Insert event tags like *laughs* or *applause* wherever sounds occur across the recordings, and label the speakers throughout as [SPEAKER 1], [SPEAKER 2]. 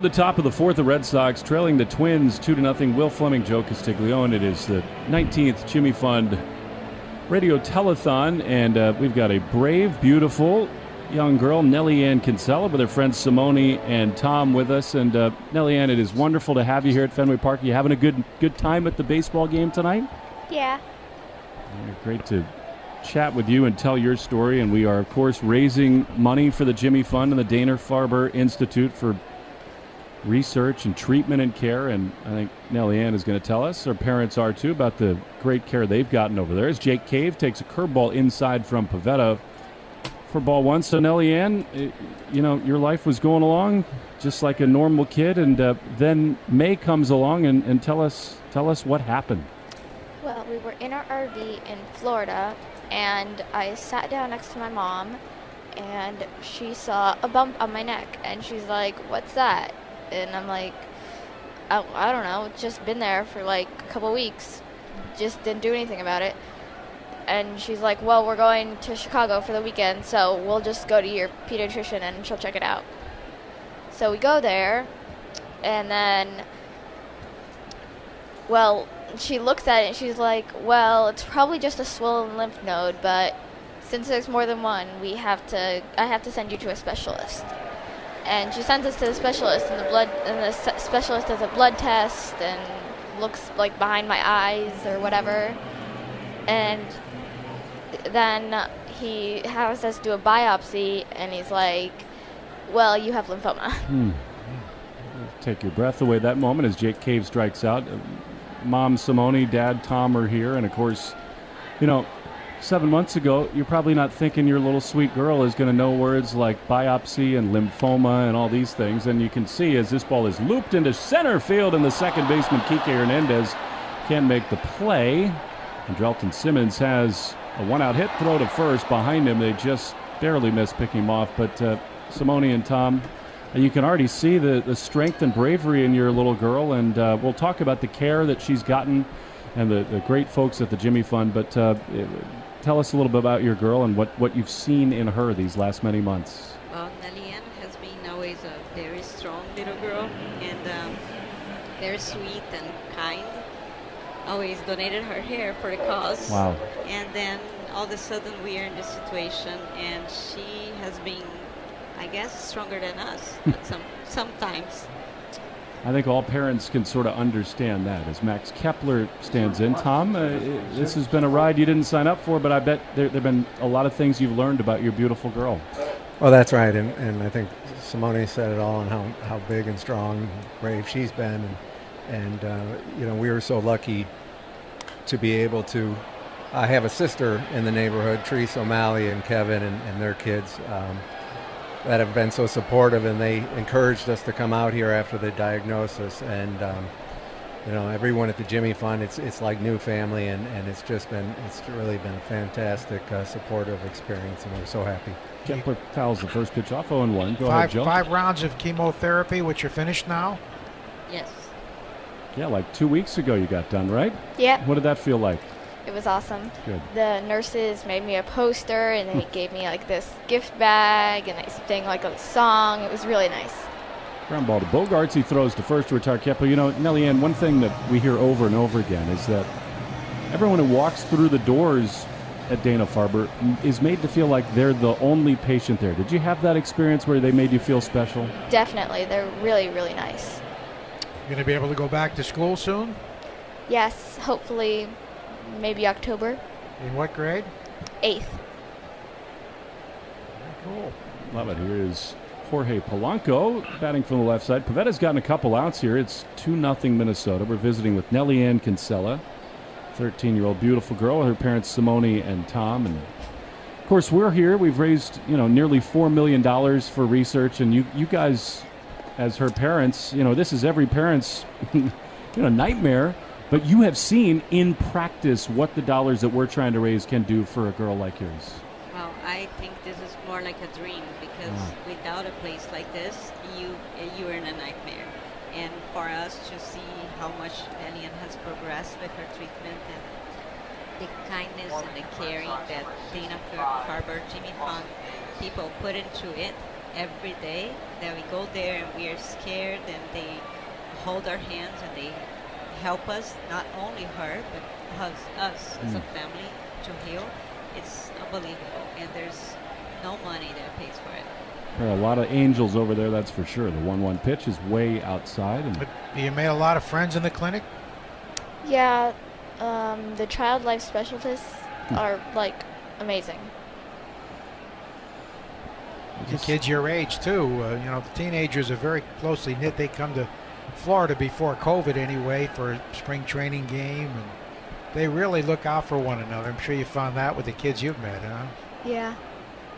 [SPEAKER 1] The top of the fourth, the Red Sox trailing the Twins two to nothing. Will Fleming, Joe Castiglione. It is the 19th Jimmy Fund Radio Telethon, and uh, we've got a brave, beautiful young girl, Nellie Ann Kinsella, with her friends Simone and Tom with us. And uh, Nellie Ann, it is wonderful to have you here at Fenway Park. Are you having a good good time at the baseball game tonight?
[SPEAKER 2] Yeah.
[SPEAKER 1] Great to chat with you and tell your story. And we are, of course, raising money for the Jimmy Fund and the Dana Farber Institute for research and treatment and care. And I think Nellie Ann is going to tell us, her parents are too, about the great care they've gotten over there. As Jake Cave takes a curveball inside from Pivetta for ball one. So, Nellie Ann, eh, you know, your life was going along just like a normal kid. And uh, then May comes along and, and tell us tell us what happened.
[SPEAKER 2] Well, we were in our RV in Florida, and I sat down next to my mom, and she saw a bump on my neck, and she's like, "What's that?" And I'm like, I, I don't know, just been there for like a couple weeks, just didn't do anything about it. And she's like, "Well, we're going to Chicago for the weekend, so we'll just go to your pediatrician and she'll check it out." So we go there, and then, well, she looks at it and she's like, "Well, it's probably just a swollen lymph node, but since there's more than one, we have to. I have to send you to a specialist." And she sends us to the specialist, and the blood and the specialist does a blood test and looks like behind my eyes or whatever, and then he has us do a biopsy, and he's like, "Well, you have lymphoma." *laughs*
[SPEAKER 1] Hmm. Take your breath away that moment as Jake Cave strikes out. Mom Simone, Dad Tom are here, and of course, you know, seven months ago, you're probably not thinking your little sweet girl is going to know words like biopsy and lymphoma and all these things. And you can see as this ball is looped into center field, and the second baseman Kike Hernandez can't make the play. Andrelton Simmons has a one-out hit throw to first behind him. They just barely missed picking him off, but uh, Simone and Tom. You can already see the, the strength and bravery in your little girl, and uh, we'll talk about the care that she's gotten and the, the great folks at the Jimmy Fund. But uh, tell us a little bit about your girl and what, what you've seen in her these last many months.
[SPEAKER 3] Well, Nellie Ann has been always a very strong little girl and um, very sweet and kind. Always donated her hair for the cause.
[SPEAKER 1] Wow.
[SPEAKER 3] And then all of a sudden we are in this situation, and she has been, I guess, stronger than us *laughs* some sometimes.
[SPEAKER 1] I think all parents can sort of understand that. As Max Kepler stands in, Tom, uh, this has been a ride you didn't sign up for, but I bet there have been a lot of things you've learned about your beautiful girl.
[SPEAKER 4] Well, that's right, and, and I think Simone said it all, and how, how big and strong, and brave she's been, and, and uh, you know we were so lucky to be able to. I have a sister in the neighborhood, Teresa O'Malley and Kevin and, and their kids. Um, that have been so supportive, and they encouraged us to come out here after the diagnosis. And um, you know, everyone at the Jimmy Fund, it's it's like new family, and, and it's just been it's really been a fantastic uh, supportive experience, and we're so happy.
[SPEAKER 1] Kepler fouls the first pitch off 0 1. Go
[SPEAKER 5] five,
[SPEAKER 1] ahead, Joe.
[SPEAKER 5] Five rounds of chemotherapy, which are finished now.
[SPEAKER 3] Yes.
[SPEAKER 1] Yeah, like two weeks ago you got done, right?
[SPEAKER 2] Yep.
[SPEAKER 1] What did that feel like?
[SPEAKER 2] It was awesome.
[SPEAKER 1] Good.
[SPEAKER 2] The nurses made me a poster and they *laughs* gave me like this gift bag and they sang like a song. It was really nice.
[SPEAKER 1] Ground ball to Bogaerts. He throws to first to retire Kepler. You know, Nellie Ann, one thing that we hear over and over again is that everyone who walks through the doors at Dana Farber is made to feel like they're the only patient there. Did you have that experience where they made you feel special?
[SPEAKER 2] Definitely. They're really, really nice.
[SPEAKER 5] You Going to be able to go back to school soon?
[SPEAKER 2] Yes, hopefully maybe October.
[SPEAKER 5] In what grade?
[SPEAKER 2] Eighth.
[SPEAKER 5] Cool.
[SPEAKER 1] Love it. Here is Jorge Polanco batting from the left side. Pivetta's gotten a couple outs here. It's 2 0 Minnesota. We're visiting with Nellie Ann Kinsella, 13 year old beautiful girl with her parents Simone and Tom. And of course, we're here. We've raised you know nearly $4 million for research. And you, you guys, as her parents, you know, this is every parent's *laughs* you know, nightmare. But you have seen in practice what the dollars that we're trying to raise can do for a girl like yours.
[SPEAKER 3] Well, I think this is more like a dream because
[SPEAKER 1] Ah.
[SPEAKER 3] without a place like this, you you're in a nightmare. And for us to see how much Elian has progressed with her treatment and the kindness and the caring that Dana Far- Farber, Jimmy Fund, people put into it every day, that we go there and we are scared and they hold our hands and they help us, not only her, but us, us as a
[SPEAKER 1] Mm.
[SPEAKER 3] family to heal. It's unbelievable. And there's no money that pays for it.
[SPEAKER 1] There are a lot of angels over there, that's for sure. The 1 1 pitch is way outside. And
[SPEAKER 5] But you made a lot of friends in the clinic?
[SPEAKER 2] Yeah, um, the child life specialists are like amazing.
[SPEAKER 5] The kids your age too. Uh, you know, the teenagers are very closely knit. They come to Florida before COVID anyway for a spring training game, and they really look out for one another. I'm sure you found that with the kids you've met, huh?
[SPEAKER 2] Yeah,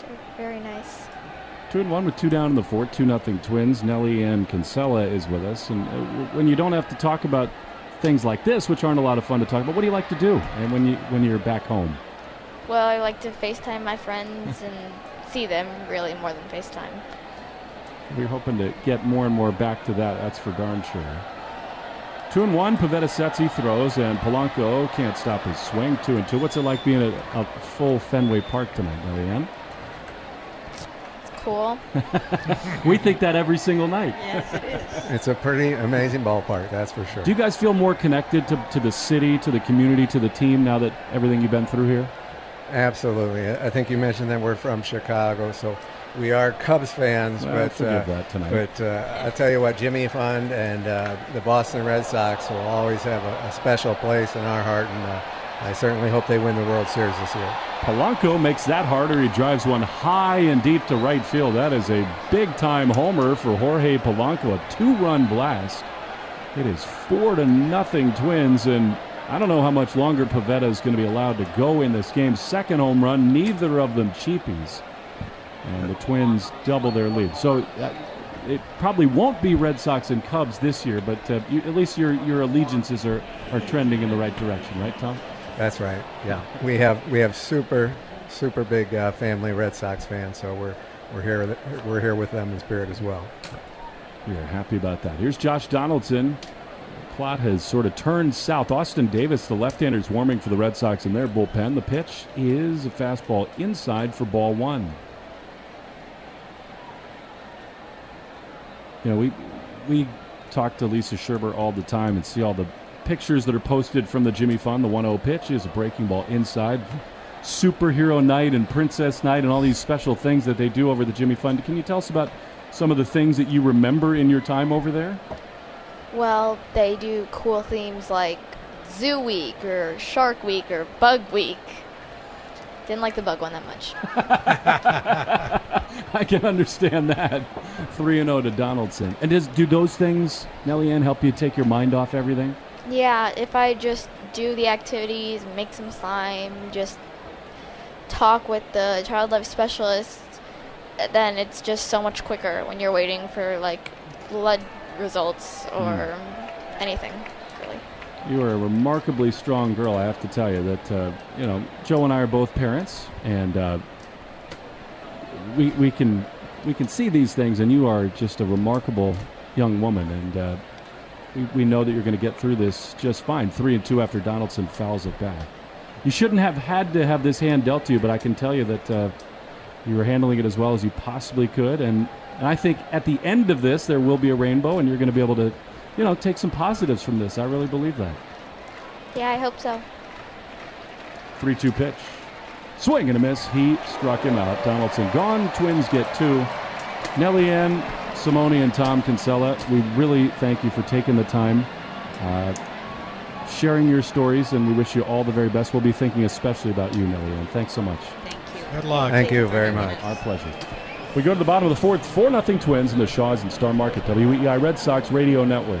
[SPEAKER 2] they're very nice.
[SPEAKER 1] Two and one with two down in the fourth, two nothing Twins. Nellie Ann Kinsella is with us, and uh, when you don't have to talk about things like this, which aren't a lot of fun to talk about, what do you like to do? And when you when you're back home,
[SPEAKER 2] Well, I like to FaceTime my friends and see them really more than FaceTime.
[SPEAKER 1] We're hoping to get more and more back to that. That's for darn sure. Two and one, Pivetta sets, he throws, and Polanco can't stop his swing. Two and two. What's it like being at a full Fenway Park tonight, Nellie Ann?
[SPEAKER 2] It's cool. *laughs*
[SPEAKER 1] We think that every single night.
[SPEAKER 3] Yes, it is.
[SPEAKER 4] It's a pretty amazing ballpark, that's for sure.
[SPEAKER 1] Do you guys feel more connected to, to the city, to the community, to the team now that everything you've been through here?
[SPEAKER 4] Absolutely. I I think you mentioned that we're from Chicago, so we are Cubs fans.
[SPEAKER 1] Well,
[SPEAKER 4] but uh. But uh, I tell you what, Jimmy Fund and uh, the Boston Red Sox will always have a, a special place in our heart, and uh, I certainly hope they win the World Series this year.
[SPEAKER 1] Polanco makes that harder. He drives one high and deep to right field. That is a big time homer for Jorge Polanco, a two run blast. It is four to nothing Twins, and I don't know how much longer Pivetta is going to be allowed to go in this game. Second home run, neither of them cheapies. And the Twins double their lead. So uh, it probably won't be Red Sox and Cubs this year, but uh, you, at least your, your allegiances are, are trending in the right direction, right, Tom?
[SPEAKER 4] That's right. Yeah, we have we have super super big uh, family Red Sox fans, so we're we're here with- we're here with them in spirit as well.
[SPEAKER 1] We are happy about that. Here's Josh Donaldson. Plot has sort of turned south. Austin Davis, the left-hander, is warming for the Red Sox in their bullpen. The pitch is a fastball inside for ball one. You know, we we talk to Lisa Scherber all the time and see all the pictures that are posted from the Jimmy Fund. The 1-0 pitch is a breaking ball inside. Superhero night and Princess night and all these special things that they do over the Jimmy Fund. Can you tell us about some of the things that you remember in your time over there?
[SPEAKER 2] Well, they do cool themes like Zoo Week or Shark Week or Bug Week. Didn't like the bug one that much. *laughs*
[SPEAKER 1] I can understand that. 3 0 to Donaldson. And does, do those things, Nellie Ann, help you take your mind off everything?
[SPEAKER 2] Yeah, if I just do the activities, make some slime, just talk with the child life specialist, then it's just so much quicker when you're waiting for like blood results or anything, really.
[SPEAKER 1] You are a remarkably strong girl, I have to tell you. That, uh, you know, Joe and I are both parents, and uh, we, we, can, we can see these things, and you are just a remarkable young woman. And uh, we, we know that you're going to get through this just fine. Three and two after Donaldson fouls it back. You shouldn't have had to have this hand dealt to you, but I can tell you that uh, you were handling it as well as you possibly could. And, and I think at the end of this, there will be a rainbow, and you're going to be able to, you know, take some positives from this. I really believe that.
[SPEAKER 2] Yeah, I hope so.
[SPEAKER 1] 3 2 pitch. Swing and a miss. He struck him out. Donaldson gone. Twins get two. Nellie Ann, Simone, and Tom Kinsella, we really thank you for taking the time, uh, sharing your stories, and we wish you all the very best. We'll be thinking especially about you, Nellie Ann. Thanks so much.
[SPEAKER 3] Thank you.
[SPEAKER 5] Good luck.
[SPEAKER 4] Thank you very much.
[SPEAKER 1] Our pleasure. We go to the bottom of the fourth, 4 0 Twins in the Shaws and Star Market, WEEI Red Sox Radio Network.